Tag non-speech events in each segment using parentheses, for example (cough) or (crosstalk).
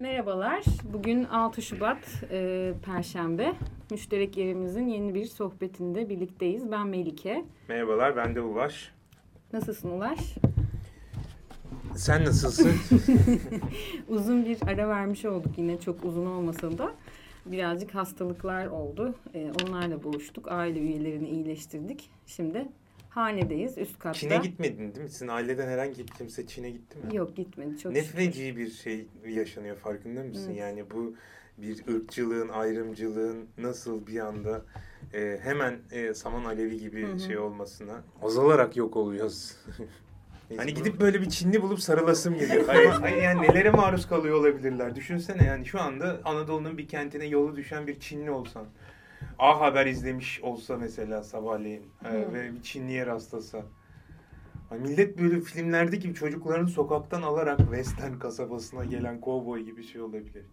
Merhabalar. Bugün 6 Şubat e, Perşembe. Müşterek yerimizin yeni bir sohbetinde birlikteyiz. Ben Melike. Merhabalar, ben de Ulaş. Nasılsın Ulaş? Sen nasılsın? (laughs) uzun bir ara vermiş olduk yine çok uzun olmasa da. Birazcık hastalıklar oldu. E, onlarla boğuştuk. Aile üyelerini iyileştirdik. Şimdi hanedeyiz üst katta. Çin'e gitmedin değil mi? Sizin aileden herhangi kimse Çin'e gitti mi? Yok gitmedi. Çok ne şükür. feci bir şey yaşanıyor farkında mısın? Evet. Yani bu bir ırkçılığın, ayrımcılığın nasıl bir anda e, hemen e, saman alevi gibi Hı hı. şey olmasına azalarak yok oluyoruz. (laughs) hani gidip böyle bir Çinli bulup sarılasım geliyor. Hayır, hayır yani nelere maruz kalıyor olabilirler? Düşünsene yani şu anda Anadolu'nun bir kentine yolu düşen bir Çinli olsan. A Haber izlemiş olsa mesela sabahleyin e, ve bir Çinliye rastlasa. Millet böyle filmlerdeki gibi çocuklarını sokaktan alarak Western kasabasına gelen kovboy gibi şey olabilir.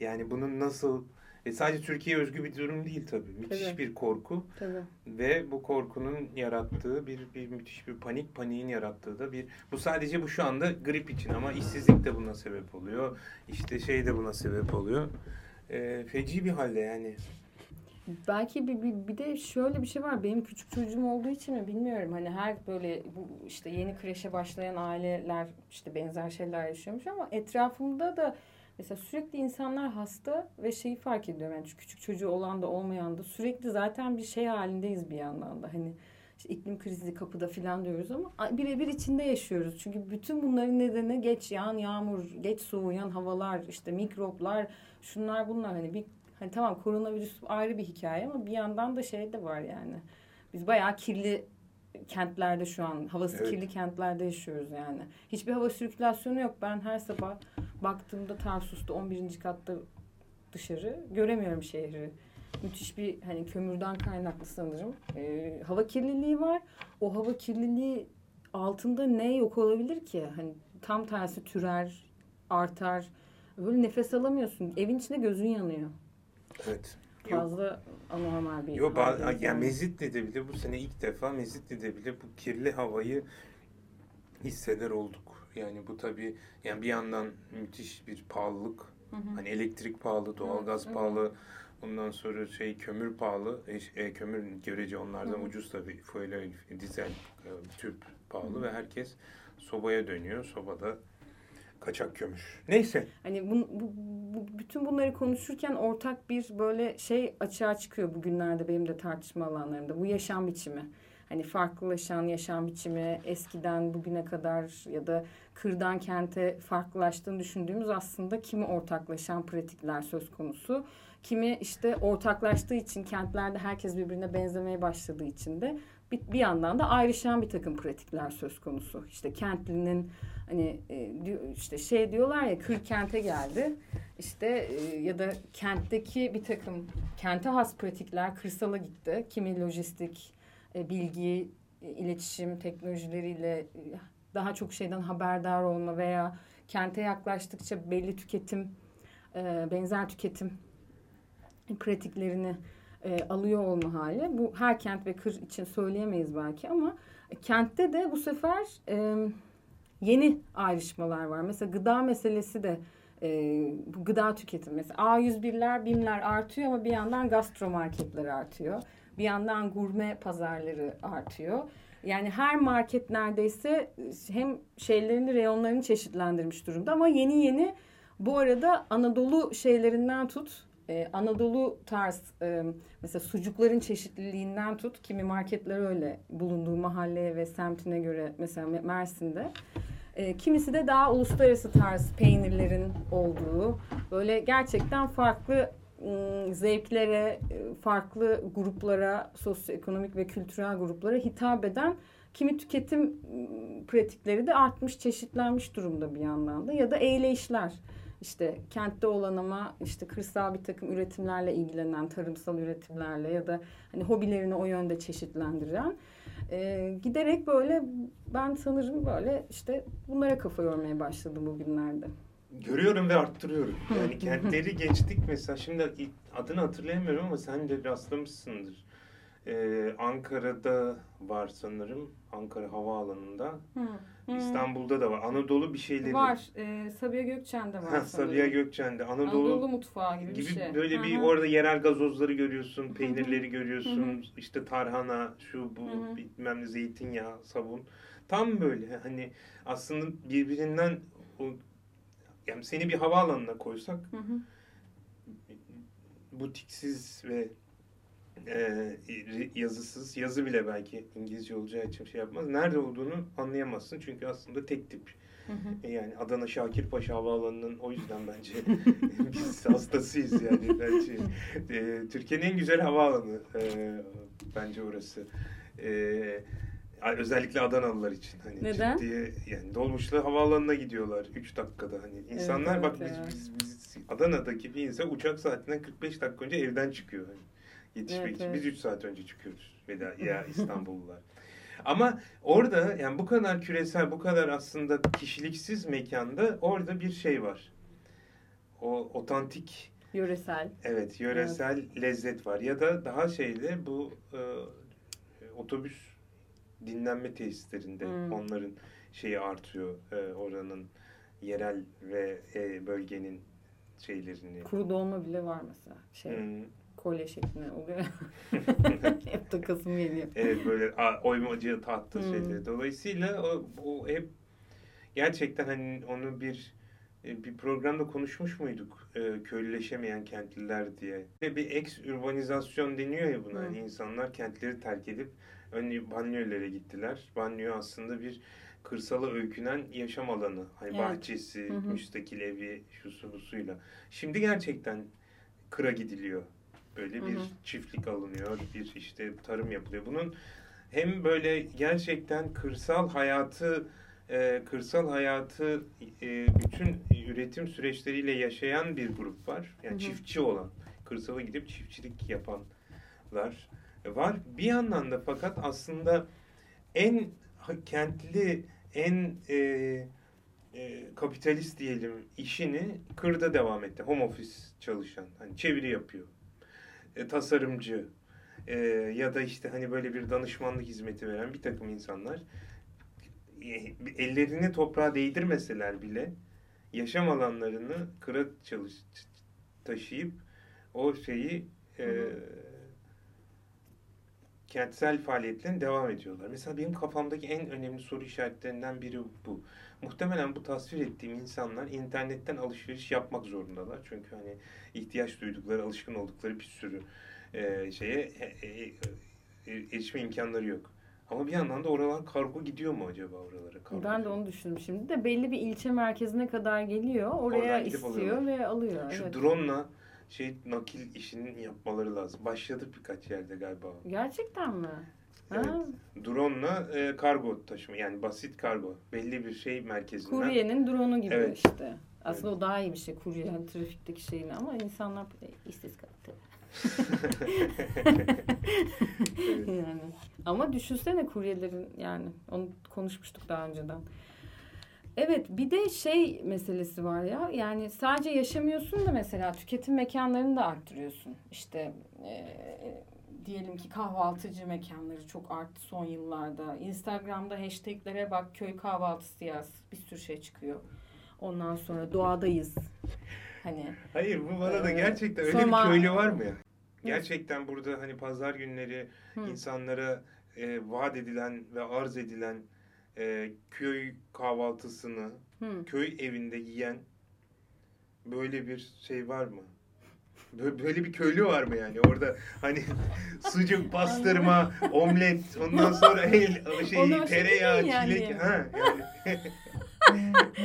Yani bunun nasıl e sadece Türkiye özgü bir durum değil tabii. Müthiş Tabii. bir korku Tabii. ve bu korkunun yarattığı bir, bir müthiş bir panik paniğin yarattığı da bir bu sadece bu şu anda grip için ama işsizlik de buna sebep oluyor. İşte şey de buna sebep oluyor. E, feci bir halde yani. Belki bir, bir, bir de şöyle bir şey var. Benim küçük çocuğum olduğu için mi bilmiyorum. Hani her böyle bu işte yeni kreşe başlayan aileler işte benzer şeyler yaşıyormuş ama etrafımda da mesela sürekli insanlar hasta ve şeyi fark ediyorum. Yani küçük çocuğu olan da olmayan da sürekli zaten bir şey halindeyiz bir yandan da. Hani işte iklim krizi kapıda falan diyoruz ama birebir içinde yaşıyoruz. Çünkü bütün bunların nedeni geç yağan yağmur, geç soğuyan havalar, işte mikroplar, şunlar bunlar hani bir Hani tamam koronavirüs ayrı bir hikaye ama bir yandan da şey de var yani. Biz bayağı kirli kentlerde şu an havası Evet. kirli kentlerde yaşıyoruz yani. Hiçbir hava sirkülasyonu yok. Ben her sabah baktığımda Tarsus'ta 11. katta dışarı göremiyorum şehri. Müthiş bir hani kömürden kaynaklı sanırım. Ee, hava kirliliği var. O hava kirliliği altında ne yok olabilir ki? Hani tam tersi türer, artar. Böyle nefes alamıyorsun. Evin içinde gözün yanıyor. Evet. Fazla anormal bir Yok yani yani. Mezitli'de bile bu sene ilk defa Mezitli'de bile bu kirli havayı hisseder olduk. Yani bu tabii yani bir yandan müthiş bir pahalılık. Hı hı. Hani elektrik pahalı, doğalgaz evet. pahalı. Ondan sonra şey kömür pahalı. E, e, kömür görece onlardan Hı hı. ucuz tabii. Fuel, dizel, e, tüp pahalı Hı hı. ve herkes sobaya dönüyor. Sobada kaçak kömür. Neyse. Hani bu, bu, bu- bütün bunları konuşurken ortak bir böyle şey açığa çıkıyor bugünlerde benim de tartışma alanlarımda. Bu yaşam biçimi. Hani farklılaşan yaşam biçimi eskiden bugüne kadar ya da kırdan kente farklılaştığını düşündüğümüz aslında kimi ortaklaşan pratikler söz konusu. Kimi işte ortaklaştığı için kentlerde herkes birbirine benzemeye başladığı için de bir, bir yandan da ayrışan bir takım pratikler söz konusu. İşte kentlinin hani e, işte şey diyorlar ya kır kente geldi. İşte e, ya da kentteki bir takım kente has pratikler kırsala gitti. Kimi lojistik, e, bilgi, iletişim teknolojileriyle daha çok şeyden haberdar olma veya kente yaklaştıkça belli tüketim, benzer tüketim pratiklerini e, alıyor olma hali. Bu her kent ve kır için söyleyemeyiz belki ama kentte de bu sefer e, yeni ayrışmalar var. Mesela gıda meselesi de e, bu gıda tüketimi. Mesela A101'ler, BİM'ler artıyor ama bir yandan gastro marketler artıyor. Bir yandan gurme pazarları artıyor. Yani her market neredeyse hem şeylerini, reyonlarını çeşitlendirmiş durumda ama yeni yeni bu arada Anadolu şeylerinden tut, e, Anadolu tarz e, mesela sucukların çeşitliliğinden tut. Kimi marketler öyle bulunduğu mahalleye ve semtine göre mesela Mersin'de. E, kimisi de daha uluslararası tarz peynirlerin olduğu böyle gerçekten farklı ım, zevklere, e, farklı gruplara, sosyoekonomik ve kültürel gruplara hitap eden kimi tüketim ım, pratikleri de artmış, çeşitlenmiş durumda bir yandan da ya da eyleyişler. İşte kentte olan ama işte kırsal bir takım üretimlerle ilgilenen, tarımsal üretimlerle ya da hani hobilerini o yönde çeşitlendiren e, giderek böyle ben sanırım böyle işte bunlara kafa yormaya başladım bugünlerde. Görüyorum ve arttırıyorum. (laughs) Yani kentleri geçtik mesela şimdi adını hatırlayamıyorum ama sen de rastlamışsındır. Ee, Ankara'da var sanırım. Ankara Havaalanı'nda. Hı. Hı. İstanbul'da da var. Anadolu bir şeyleri. Var. Ee, Sabiha Gökçen'de var. Sabiha Gökçen'de. Anadolu, Anadolu mutfağı gibi, gibi bir şey. böyle bir orada yerel gazozları görüyorsun, peynirleri görüyorsun, Hı hı. işte tarhana, şu bu, Hı hı. bilmem ne zeytinyağı, sabun. Tam böyle hani aslında birbirinden o, yani seni bir havaalanına koysak Hı hı. butiksiz ve e, yazısız, yazı bile belki İngilizce olacağı için şey yapmaz. Nerede olduğunu anlayamazsın çünkü aslında tek tip. Hı hı. E, Yani Adana Şakirpaşa Havaalanı'nın o yüzden bence (laughs) biz hastasıyız yani bence. E, Türkiye'nin en güzel havaalanı e, bence orası. E, özellikle Adanalılar için hani Neden? ciddi yani dolmuşla havaalanına gidiyorlar 3 dakikada hani insanlar Evet, bak evet biz, biz, biz Adana'daki bir insan uçak saatinden 45 dakika önce evden çıkıyor hani yetişmek Evet, için evet. biz 3 saat önce çıkıyoruz veda ya (laughs) İstanbullular. Ama orada yani bu kadar küresel, bu kadar aslında kişiliksiz mekanda orada bir şey var. O otantik, Yöresel. evet yöresel lezzet var. Ya da daha şeyde bu e, otobüs dinlenme tesislerinde Hmm. onların şeyi artıyor. E, oranın yerel ve e, bölgenin şeylerini. Kuru dolma bile var mesela. Şey, Hmm. Kolye şeklinde oluyor. (laughs) Hep takasım geliyor. Evet böyle a- oymacı tatlı Hmm. şeyleri. Dolayısıyla o, o hep gerçekten hani onu bir e, bir programda konuşmuş muyduk? E, köylüleşemeyen kentliler diye. Ve bir ex urbanizasyon deniyor ya buna. Hmm. Hani insanlar kentleri terk edip ön banliyölere gittiler. Banliyö aslında bir kırsala öykünen yaşam alanı. Hani Evet. bahçesi, Hı hı. müstakil evi, şusu busuyla. Şimdi gerçekten kıra gidiliyor. Böyle bir Hı hı. çiftlik alınıyor, bir işte tarım yapılıyor. Bunun hem böyle gerçekten kırsal hayatı e, kırsal hayatı e, bütün üretim süreçleriyle yaşayan bir grup var. Yani Hı hı. çiftçi olan, kırsala gidip çiftçilik yapanlar var. Bir yandan da fakat aslında en kentli, en e, e, kapitalist diyelim işini kırda devam etti. Home office çalışan, hani çeviri yapıyor. E, tasarımcı e, ya da işte hani böyle bir danışmanlık hizmeti veren bir takım insanlar e, ellerini toprağa değdirmeseler bile yaşam alanlarını kıra çalış taşıyıp o şeyi e, Hı hı. Kentsel faaliyetlerine devam ediyorlar. Mesela benim kafamdaki en önemli soru işaretlerinden biri bu. Muhtemelen bu tasvir ettiğim insanlar internetten alışveriş yapmak zorundalar. Çünkü hani ihtiyaç duydukları, alışkın oldukları bir sürü e, şeye e, e, e, erişme imkanları yok. Ama bir yandan da oralar kargo gidiyor mu acaba oralara? Kargo Ben de onu düşündüm şimdi de belli bir ilçe merkezine kadar geliyor. Oraya istiyor alıyorlar. ve alıyor. Şu evet. drone'la şey nakil işinin yapmaları lazım. Başladı birkaç yerde galiba. Gerçekten mi? Evet. Ha, Drone'la e, kargo taşıma yani basit kargo. Belli bir şey merkezinden. kuryenin drone'u gibi Evet. işte. Aslında o daha iyi bir şey kurye hani trafikteki şeyini ama insanlar işsiz kaldı. (laughs) Evet. yani. Ama düşünsene kuryelerin yani onu konuşmuştuk daha önceden. Evet bir de şey meselesi var ya yani sadece yaşamıyorsun da mesela tüketim mekanlarını da arttırıyorsun. İşte e, diyelim ki kahvaltıcı mekanları çok arttı son yıllarda. Instagram'da hashtaglere bak köy kahvaltısı yaz bir sürü şey çıkıyor. Ondan sonra doğadayız. Hani Hayır bu bana da Ee, gerçekten öyle sonra- bir köylü var mı ya? Gerçekten burada hani pazar günleri Hı. insanlara e, vaat edilen ve arz edilen e, köy kahvaltısını hı. köy evinde yiyen böyle bir şey var mı? Bö- Böyle bir köylü var mı yani orada hani (laughs) sucuk, pastırma, omlet, ondan sonra (laughs) el, şey, şekilde tereyağı, yani. çilek, ha yani. (laughs)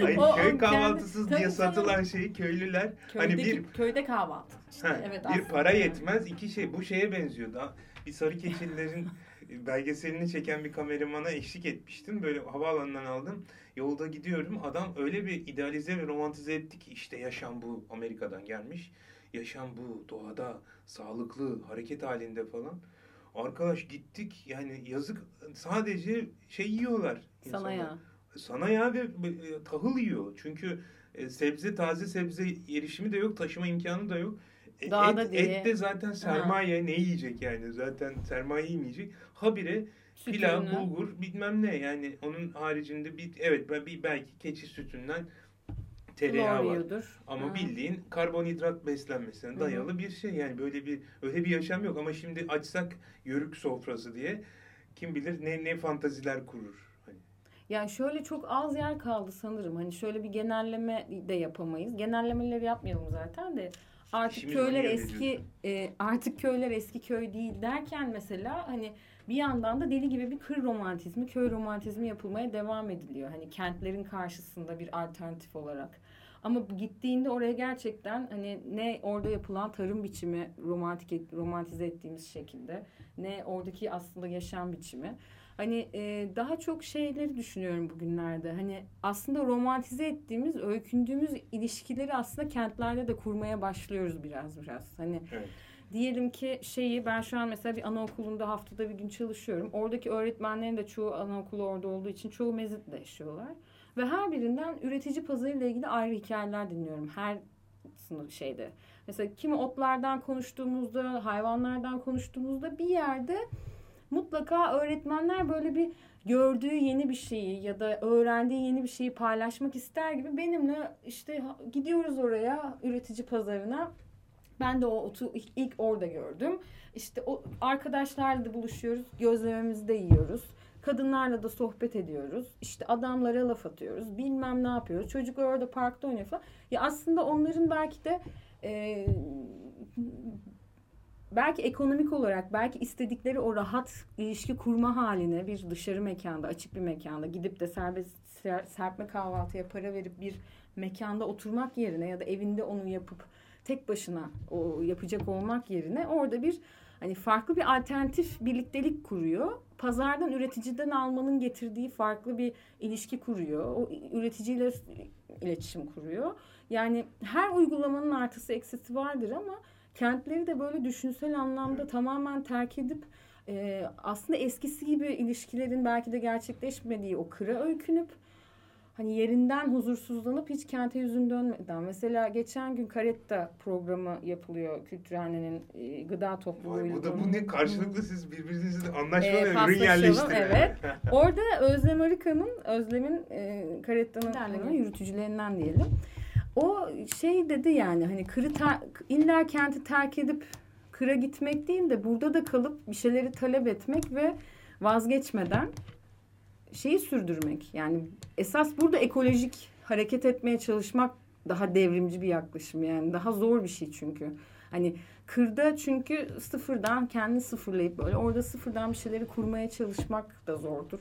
Hayır, O- köy kahvaltısız tabii diye canım. satılan şeyi köylüler hani bir köyde kahvaltı. İşte, Ha, evet, bir para yani. yetmez. iki şey bu şeye benziyor. Daha bir sarı keçilerin belgeselini çeken bir kameramana eşlik etmiştim. Böyle havaalanından aldım. Yolda gidiyorum. Adam öyle bir idealize ve romantize etti ki işte yaşam bu Amerika'dan gelmiş. Yaşam bu doğada sağlıklı hareket halinde falan. Arkadaş gittik yani yazık sadece şey yiyorlar. Sana ya. Sana ya ve e, tahıl yiyor. Çünkü e, sebze taze sebze erişimi de yok, taşıma imkanı da yok. E, Dağda et, diye. et de zaten sermaye ne yiyecek yani zaten sermaye yemeyecek. Habire pilav, Sütünü. bulgur bilmem ne yani onun haricinde bir evet bir belki keçi sütünden tereyağı var. Ama Ha. bildiğin karbonhidrat beslenmesine Hı dayalı bir şey yani böyle bir öyle bir yaşam yok ama şimdi açsak yörük sofrası diye kim bilir ne ne fantaziler kurur. Hani Yani şöyle çok az yer kaldı sanırım. Hani şöyle bir genelleme de yapamayız. Genellemeleri yapmayalım zaten de. Artık İşimiz köyler eski e, artık köyler eski köy değil derken mesela hani bir yandan da deli gibi bir kır romantizmi, köy romantizmi yapılmaya devam ediliyor. Hani kentlerin karşısında bir alternatif olarak. Ama gittiğinde oraya gerçekten hani ne orada yapılan tarım biçimi romantik romantize ettiğimiz şekilde ne oradaki aslında yaşam biçimi. Hani e, daha çok şeyleri düşünüyorum bugünlerde. Hani aslında romantize ettiğimiz, öykündüğümüz ilişkileri aslında kentlerde de kurmaya başlıyoruz biraz biraz. Hani evet. diyelim ki şeyi ben şu an mesela bir anaokulunda haftada bir gün çalışıyorum. Oradaki öğretmenlerin de çoğu anaokulu orada olduğu için çoğu Mezit'te yaşıyorlar. Ve her birinden üretici pazarıyla ilgili ayrı hikayeler dinliyorum. Her sınıf şeyde. Mesela kimi otlardan konuştuğumuzda, hayvanlardan konuştuğumuzda bir yerde mutlaka öğretmenler böyle bir gördüğü yeni bir şeyi ya da öğrendiği yeni bir şeyi paylaşmak ister gibi benimle işte gidiyoruz oraya üretici pazarına. Ben de o otu ilk orada gördüm. İşte o arkadaşlarla da buluşuyoruz, gözlememizi de yiyoruz. Kadınlarla da sohbet ediyoruz. İşte adamlara laf atıyoruz. Bilmem ne yapıyoruz. Çocuklar orada parkta oynuyor falan. Ya aslında onların belki de e, belki ekonomik olarak belki istedikleri o rahat ilişki kurma haline bir dışarı mekanda, açık bir mekanda gidip de serbest ser- serpme kahvaltıya para verip bir mekanda oturmak yerine ya da evinde onu yapıp tek başına o yapacak olmak yerine orada bir hani farklı bir alternatif birliktelik kuruyor. Pazardan üreticiden almanın getirdiği farklı bir ilişki kuruyor. O üreticiyle iletişim kuruyor. Yani her uygulamanın artısı eksisi vardır ama kentleri de böyle düşünsel anlamda tamamen terk edip e, aslında eskisi gibi ilişkilerin belki de gerçekleşmediği o kıra öykünüp hani yerinden huzursuzlanıp hiç kente yüzün dönmeden. Mesela geçen gün Karetta programı yapılıyor Kültürhane'nin e, gıda Vay, topluluğuyla. bu da bu ne karşılıklı siz birbirinizle Ee, anlaşmalı ürün paslaşalım, yerleştirin. evet. (laughs) Orada Özlem Arıkan'ın, Özlem'in e, Karetta'nın hani yürütücülerinden diyelim. O şey dedi yani hani kırı ter- illa kenti terk edip kıra gitmek değil de burada da kalıp bir şeyleri talep etmek ve vazgeçmeden şeyi sürdürmek. Yani esas burada ekolojik hareket etmeye çalışmak daha devrimci bir yaklaşım yani daha zor bir şey çünkü. Hani kırda çünkü sıfırdan kendini sıfırlayıp böyle orada sıfırdan bir şeyleri kurmaya çalışmak da zordur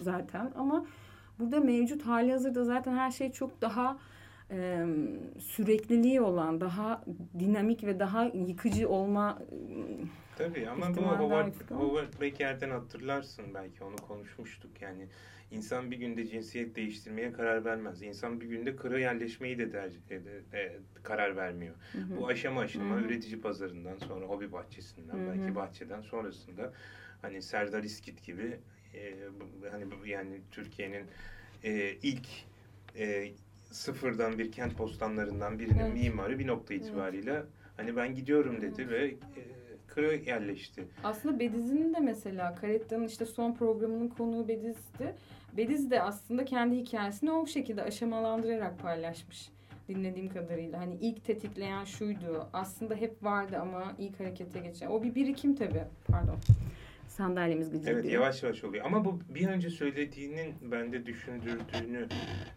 zaten ama burada mevcut hali hazırda zaten her şey çok daha e, sürekliliği olan, daha dinamik ve daha yıkıcı olma e, Tabii ama bu Howard. Howard Becker'den hatırlarsın belki onu konuşmuştuk yani. insan bir günde cinsiyet değiştirmeye karar vermez. İnsan bir günde kıra yerleşmeyi de tercih e, karar vermiyor. Hı hı. Bu aşama aşama Hı hı. üretici pazarından sonra hobi bahçesinden Hı hı. belki bahçeden sonrasında hani Serdar İskit gibi e, hani yani Türkiye'nin e, ilk e, sıfırdan bir kent postanlarından birinin Evet. mimarı bir nokta itibariyle hani ben gidiyorum dedi ve e, kıra yerleşti. Aslında Bediz'in de mesela Karetta'nın işte son programının konuğu Bediz'di. Bediz de aslında kendi hikayesini o şekilde aşamalandırarak paylaşmış dinlediğim kadarıyla. Hani ilk tetikleyen şuydu. Aslında hep vardı ama ilk harekete geçen. O bir birikim tabii. Pardon. Sandalyemiz gıcırdıyor. Evet yavaş yavaş oluyor. Ama bu bir önce söylediğinin bende düşündürdüğünü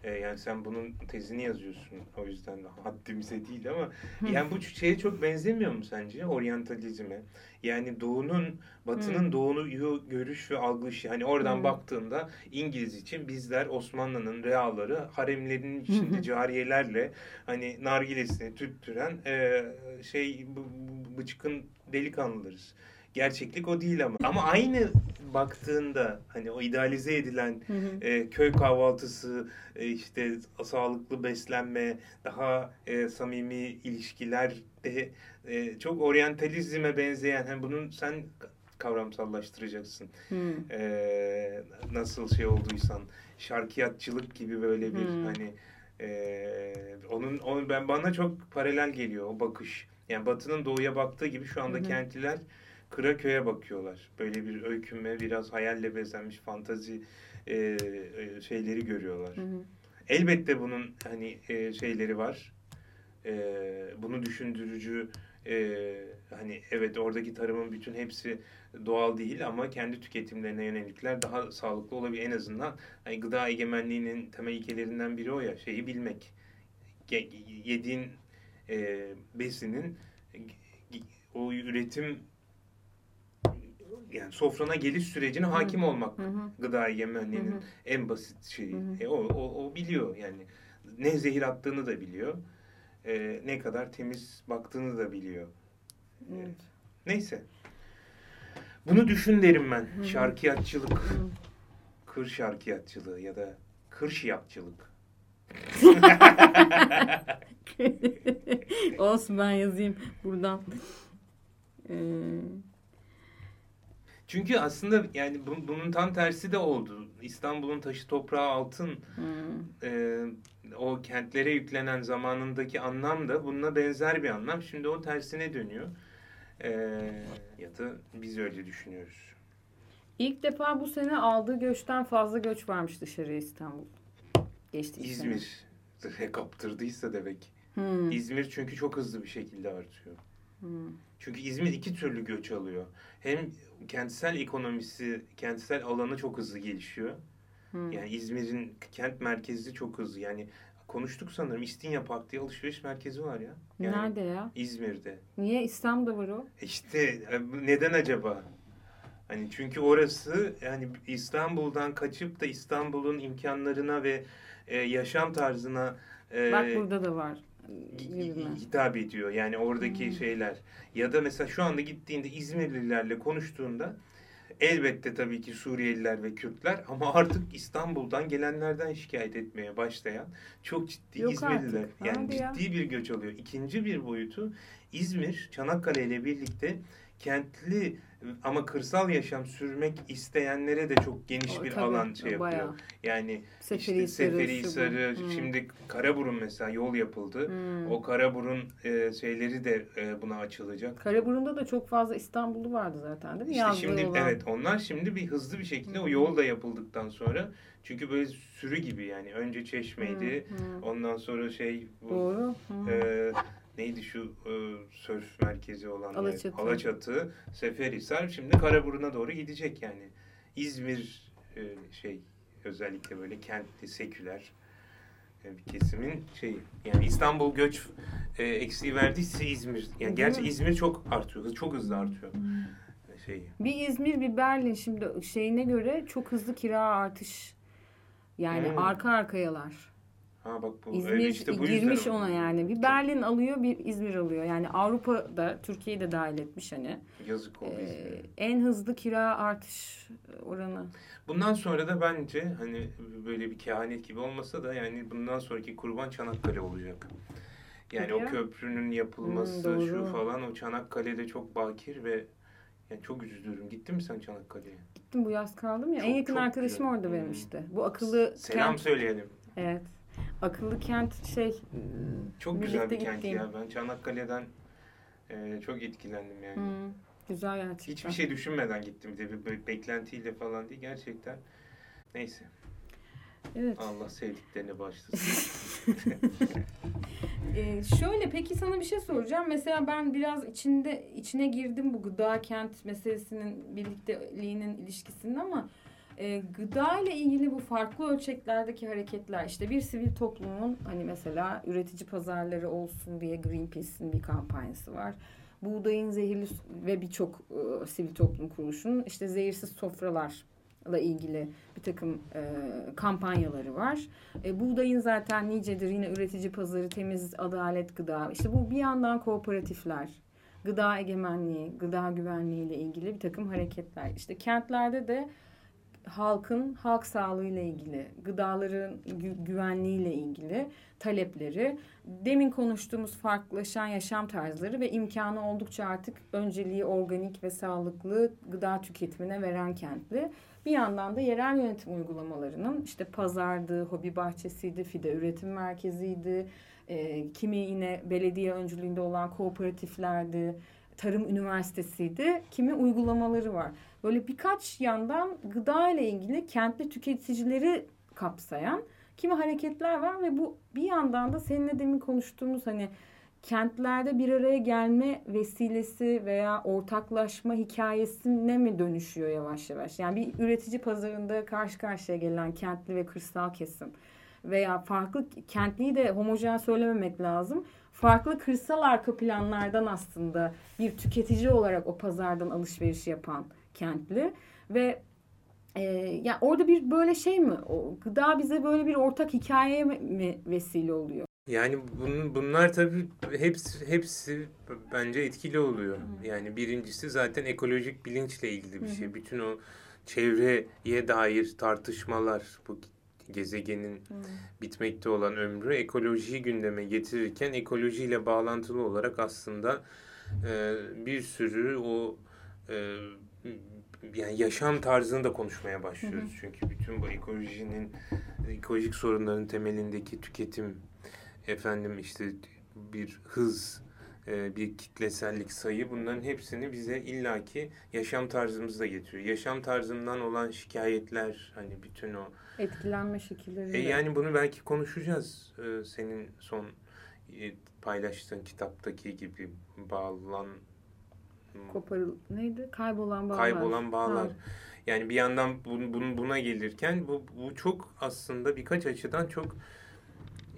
e, yani sen bunun tezini yazıyorsun. O yüzden haddimize değil ama yani bu şeye çok benzemiyor mu sence? Oryantalizme. Yani doğunun, batının Hı. doğuyu görüş ve algışı. Hani oradan Hı. baktığında İngiliz için bizler Osmanlı'nın reaları haremlerinin içinde cariyelerle hani nargilesini tüttüren e, şey bıçkın delikanlılarız. Gerçeklik o değil ama. Ama aynı baktığında hani o idealize edilen Hı hı. e, köy kahvaltısı, e, işte sağlıklı beslenme, daha e, samimi ilişkiler de e, çok oryantalizme benzeyen, hani bunun sen kavramsallaştıracaksın. E, nasıl şey olduysan, şarkiyatçılık gibi böyle bir Hmm. hani e, onun, onun ben bana çok paralel geliyor o bakış. Yani Batı'nın doğuya baktığı gibi şu anda hı. kentliler kıra köye bakıyorlar. Böyle bir öykünme, biraz hayalle bezenmiş fantazi e, e, şeyleri görüyorlar. Hı hı. Elbette bunun hani e, şeyleri var. E, bunu düşündürücü e, hani evet oradaki tarımın bütün hepsi doğal değil ama kendi tüketimlerine yönelikler daha sağlıklı olabilir. En azından hani gıda egemenliğinin temel ilkelerinden biri o ya şeyi bilmek. Ye- Yediğin e, besinin o üretim yani sofrana geliş sürecine hakim olmak Hı hı. gıda hı. en basit şeyi. E, o, o, o biliyor yani. Ne zehir attığını da biliyor. E, ne kadar temiz baktığını da biliyor. Evet. Neyse. Bunu düşün derim ben. Hı hı. Şarkiyatçılık, Hı. kır şarkiyatçılığı ya da kır şiyapçılık. (laughs) Olsun ben yazayım buradan. Ee, Çünkü aslında yani bu- bunun tam tersi de oldu. İstanbul'un taşı toprağı altın hı. e, o kentlere yüklenen zamanındaki anlam da bununla benzer bir anlam. Şimdi o tersine dönüyor. E, ya da biz öyle düşünüyoruz. İlk defa bu sene aldığı göçten fazla göç varmış dışarıya İstanbul. Sene. İzmir zırhe kaptırdıysa demek. Hı. İzmir çünkü çok hızlı bir şekilde artıyor. Hı. Çünkü İzmir iki türlü göç alıyor. Hem kentsel ekonomisi, kentsel alanı çok hızlı gelişiyor. Hı. Yani İzmir'in kent merkezi çok hızlı. Yani konuştuk sanırım İstinye Park diye alışveriş merkezi var ya. Yani Nerede ya? İzmir'de. Niye İstanbul'da var o? E İşte e, neden acaba? Hani çünkü orası yani İstanbul'dan kaçıp da İstanbul'un imkanlarına ve e, yaşam tarzına e, Bak burada da var. Hitap ediyor. Yani oradaki Hmm. şeyler. Ya da mesela şu anda gittiğinde İzmirlilerle konuştuğunda elbette tabii ki Suriyeliler ve Kürtler ama artık İstanbul'dan gelenlerden şikayet etmeye başlayan çok ciddi Yok İzmirliler. artık. Yani Hadi ya. ciddi bir göç alıyor. İkinci bir boyutu İzmir, Çanakkale ile birlikte kentli ama kırsal yaşam sürmek isteyenlere de çok geniş O, bir tabii, alan şey yapıyor. bayağı. Yani Seferihisar'ı, işte. Seferihisar'ı, Hı. şimdi Karaburun mesela yol yapıldı. Hı. O Karaburun e, şeyleri de e, buna açılacak. Karaburun'da da çok fazla İstanbullu vardı zaten değil mi? İşte Yazlığı şimdi olan. evet onlar şimdi bir hızlı bir şekilde o Hı. yol da yapıldıktan sonra çünkü böyle sürü gibi yani önce Çeşme'ydi Hı, hı. ondan sonra şey bu Doğru. Hı. e, neydi şu e, sörf merkezi olan yer? Alaçatı. Alaçatı, Seferihisar şimdi Karaburun'a doğru gidecek yani. İzmir e, şey özellikle böyle kentli seküler e, bir kesimin şeyi. Yani İstanbul göç e, eksiği verdiyse İzmir. Yani gerçi mi? İzmir çok artıyor. Çok hızlı artıyor. Şeyi. Bir İzmir bir Berlin şimdi şeyine göre çok hızlı kira artış. Yani Hmm. arka arkayalar. Ha bak bu İzmir öyle işte bu girmiş yüzden ona yani. Bir Berlin alıyor bir İzmir alıyor. Yani Avrupa'da Türkiye'yi de dahil etmiş hani. Yazık oldu Ee, İzmir'e. en hızlı kira artış oranı. Bundan sonra da bence hani böyle bir kehanet gibi olmasa da yani bundan sonraki kurban Çanakkale olacak. Yani o köprünün yapılması Hmm, şu doğru. falan o Çanakkale'de çok bakir ve yani çok üzülüyorum. Gittin mi sen Çanakkale'ye? Gittim bu yaz kaldım ya. Çok, en yakın çok arkadaşım güzel. orada benim Hmm. işte. Bu akıllı Selam kent. söyleyelim. Evet. Akıllı kent şey. Çok güzel bir kent gittiğim. ya. Ben Çanakkale'den e, çok etkilendim yani. Hmm, güzel gerçekten. Hiçbir şey düşünmeden gittim. Bir de bir beklentiyle falan değil gerçekten. Neyse. Evet. Allah sevdiklerine başlasın. Ee, (laughs) (laughs) şöyle peki sana bir şey soracağım. Mesela ben biraz içinde içine girdim bu gıda kent meselesinin birlikteliğinin ilişkisinin ama e, gıda ile ilgili bu farklı ölçeklerdeki hareketler işte bir sivil toplumun hani mesela üretici pazarları olsun diye Greenpeace'in bir kampanyası var. Buğdayın zehirli ve birçok e, sivil toplum kuruluşunun işte zehirsiz sofralarla ilgili bir takım e, kampanyaları var. E, buğdayın zaten nicedir yine üretici pazarı, temiz, adalet gıda. İşte bu bir yandan kooperatifler, gıda egemenliği, gıda güvenliği ile ilgili bir takım hareketler. İşte kentlerde de halkın halk sağlığı ile ilgili, gıdaların gü- güvenliği ile ilgili talepleri, demin konuştuğumuz farklılaşan yaşam tarzları ve imkanı oldukça artık önceliği organik ve sağlıklı gıda tüketimine veren kentli. Bir yandan da yerel yönetim uygulamalarının işte pazardı, hobi bahçesiydi, fide üretim merkeziydi, e, kimi yine belediye öncülüğünde olan kooperatiflerdi, tarım üniversitesiydi, kimi uygulamaları var. Böyle birkaç yandan gıda ile ilgili kentli tüketicileri kapsayan kimi hareketler var ve bu bir yandan da seninle demin konuştuğumuz hani kentlerde bir araya gelme vesilesi veya ortaklaşma hikayesine mi dönüşüyor yavaş yavaş? Yani bir üretici pazarında karşı karşıya gelen kentli ve kırsal kesim veya farklı kentliyi de homojen söylememek lazım. Farklı kırsal arka planlardan aslında bir tüketici olarak o pazardan alışveriş yapan kentli ve e, yani orada bir böyle şey mi? O gıda bize böyle bir ortak hikayeye mi vesile oluyor? Yani bun, bunlar tabii hepsi hepsi bence etkili oluyor. Yani birincisi zaten ekolojik bilinçle ilgili bir şey. Bütün o çevreye dair tartışmalar bu gezegenin bitmekte olan ömrü ekolojiyi gündeme getirirken ekolojiyle bağlantılı olarak aslında e, bir sürü o e, yani yaşam tarzını da konuşmaya başlıyoruz. Çünkü bütün bu ekolojinin ekolojik sorunların temelindeki tüketim efendim işte bir hız, bir kitlesellik sayı bunların hepsini bize illaki yaşam tarzımızda getiriyor. Yaşam tarzından olan şikayetler hani bütün o Etkilenme şekilleri. e yani bunu belki konuşacağız. E, senin son e, paylaştığın kitaptaki gibi bağlan Koparıl neydi? Kaybolan bağlar. kaybolan bağlar. Ha. Yani bir yandan bun, bun- buna gelirken bu, bu çok aslında birkaç açıdan çok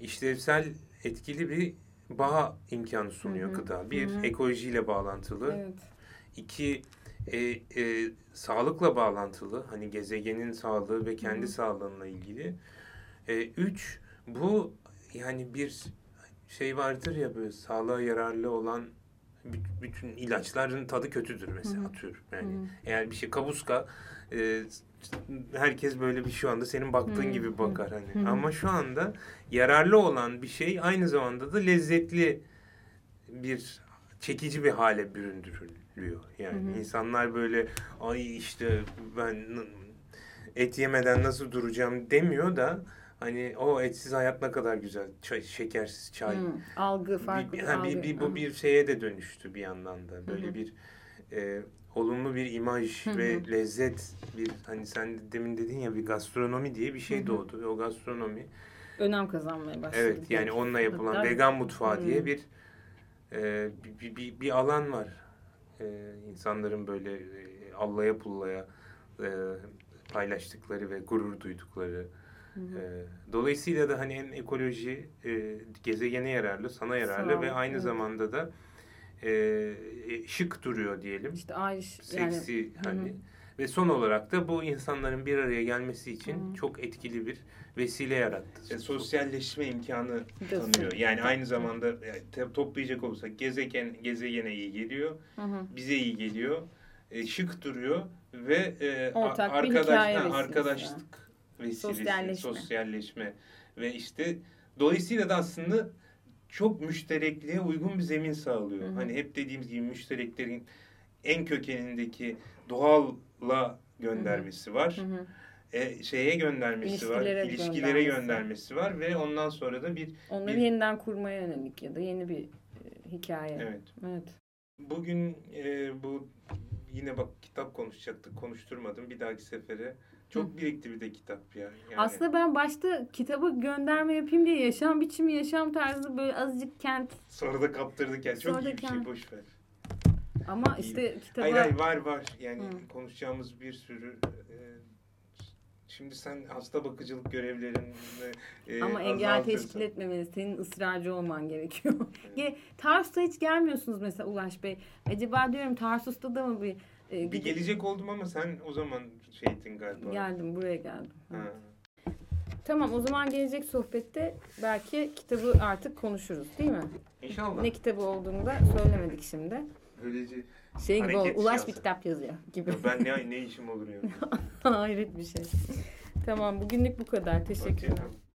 işlevsel etkili bir bağ imkanı sunuyor Hı hı. gıda. Bir, Hı hı. ekolojiyle bağlantılı. Evet. İki, e, e, sağlıkla bağlantılı. Hani gezegenin sağlığı ve kendi Hı hı. sağlığına ilgili. E, üç, bu yani bir şey vardır ya böyle sağlığa yararlı olan bü- bütün ilaçların tadı kötüdür mesela Hı hı. atıyorum. Yani Hı hı. eğer bir şey kabuska e, herkes böyle bir şu anda senin baktığın Hı, gibi hı, bakar hani. hı. Ama şu anda yararlı olan bir şey aynı zamanda da lezzetli bir çekici bir hale büründürülüyor. Yani insanlar böyle ay işte ben et yemeden nasıl duracağım demiyor da hani o etsiz hayat ne kadar güzel. Çay, şekersiz çay. Hı, Algı farklı Bir, bir, algı. bir, bu bir şeye de dönüştü bir yandan da. Böyle Hı hı. bir e, olumlu bir imaj ve lezzet bir hani sen de demin dedin ya bir gastronomi diye bir şey doğdu ve o gastronomi önem kazanmaya başladı. evet yani onunla yapılan Hatta- vegan mutfağı Hı. diye bir e, bir, bir, bir alan var. E, insanların böyle e, allaya pullaya e, paylaştıkları ve gurur duydukları. Hı hı. E, dolayısıyla da hani hem ekoloji e, gezegene yararlı, sana yararlı Sağ ve aynı evet. zamanda da e, e, şık duruyor diyelim. İşte Irish yani Seksi hı. hani. Ve son olarak da bu insanların bir araya gelmesi için Hı hı. çok etkili bir vesile yarattı. E, sosyalleşme imkanı tanıyor. Yani aynı zamanda yani te- toplayacak olursak gezegen gezegene iyi geliyor, Hı hı. bize iyi geliyor, e, şık duruyor ve e, Ortak bir arkadaş hikaye ha, arkadaşlık vesilesi, Sosyalleşme. sosyalleşme ve işte dolayısıyla da aslında çok müşterekliğe uygun bir zemin sağlıyor. Hı hı. Hani hep dediğimiz gibi müştereklerin en kökenindeki doğalla göndermesi var. Hı hı. E, şeye göndermesi var. İlişkilere ilişkilere göndermesi. göndermesi var ve ondan sonra da bir Onları Bir- yeniden kurmaya yönelik ya da yeni bir e, hikaye. evet. Evet. Bugün e, bu yine bak kitap konuşacaktık. Konuşturmadım. Bir dahaki sefere. Çok birikti bir de kitap ya. Yani, Aslında ben başta kitabı gönderme yapayım diye yaşam biçimi, yaşam tarzı böyle azıcık kent sonra da kaptırdık yani. Çok Sonra iyi bir şey. Boş ver. ama İyi. işte kitaba Hayır hayır var var. Yani Hı. konuşacağımız bir sürü e, Şimdi sen hasta bakıcılık görevlerini e, ama engel teşkil etmemeli. Senin ısrarcı olman gerekiyor. Ge- Tarsus'a hiç gelmiyorsunuz mesela Ulaş Bey. Acaba diyorum Tarsus'ta da mı bir e, Bir gelecek oldum ama sen o zaman şeydin galiba. geldim buraya geldim. Ha. Tamam o zaman gelecek sohbette belki kitabı artık konuşuruz değil mi? İnşallah. Ne kitabı olduğunu da söylemedik şimdi. Böylece Şey gibi oldu, Ulaş bir siyasi. kitap yazıyor gibi. ben ne, ne işim olur ya. (laughs) Hayret bir şey. Tamam bugünlük bu kadar. Teşekkürler. Hoşçakalın.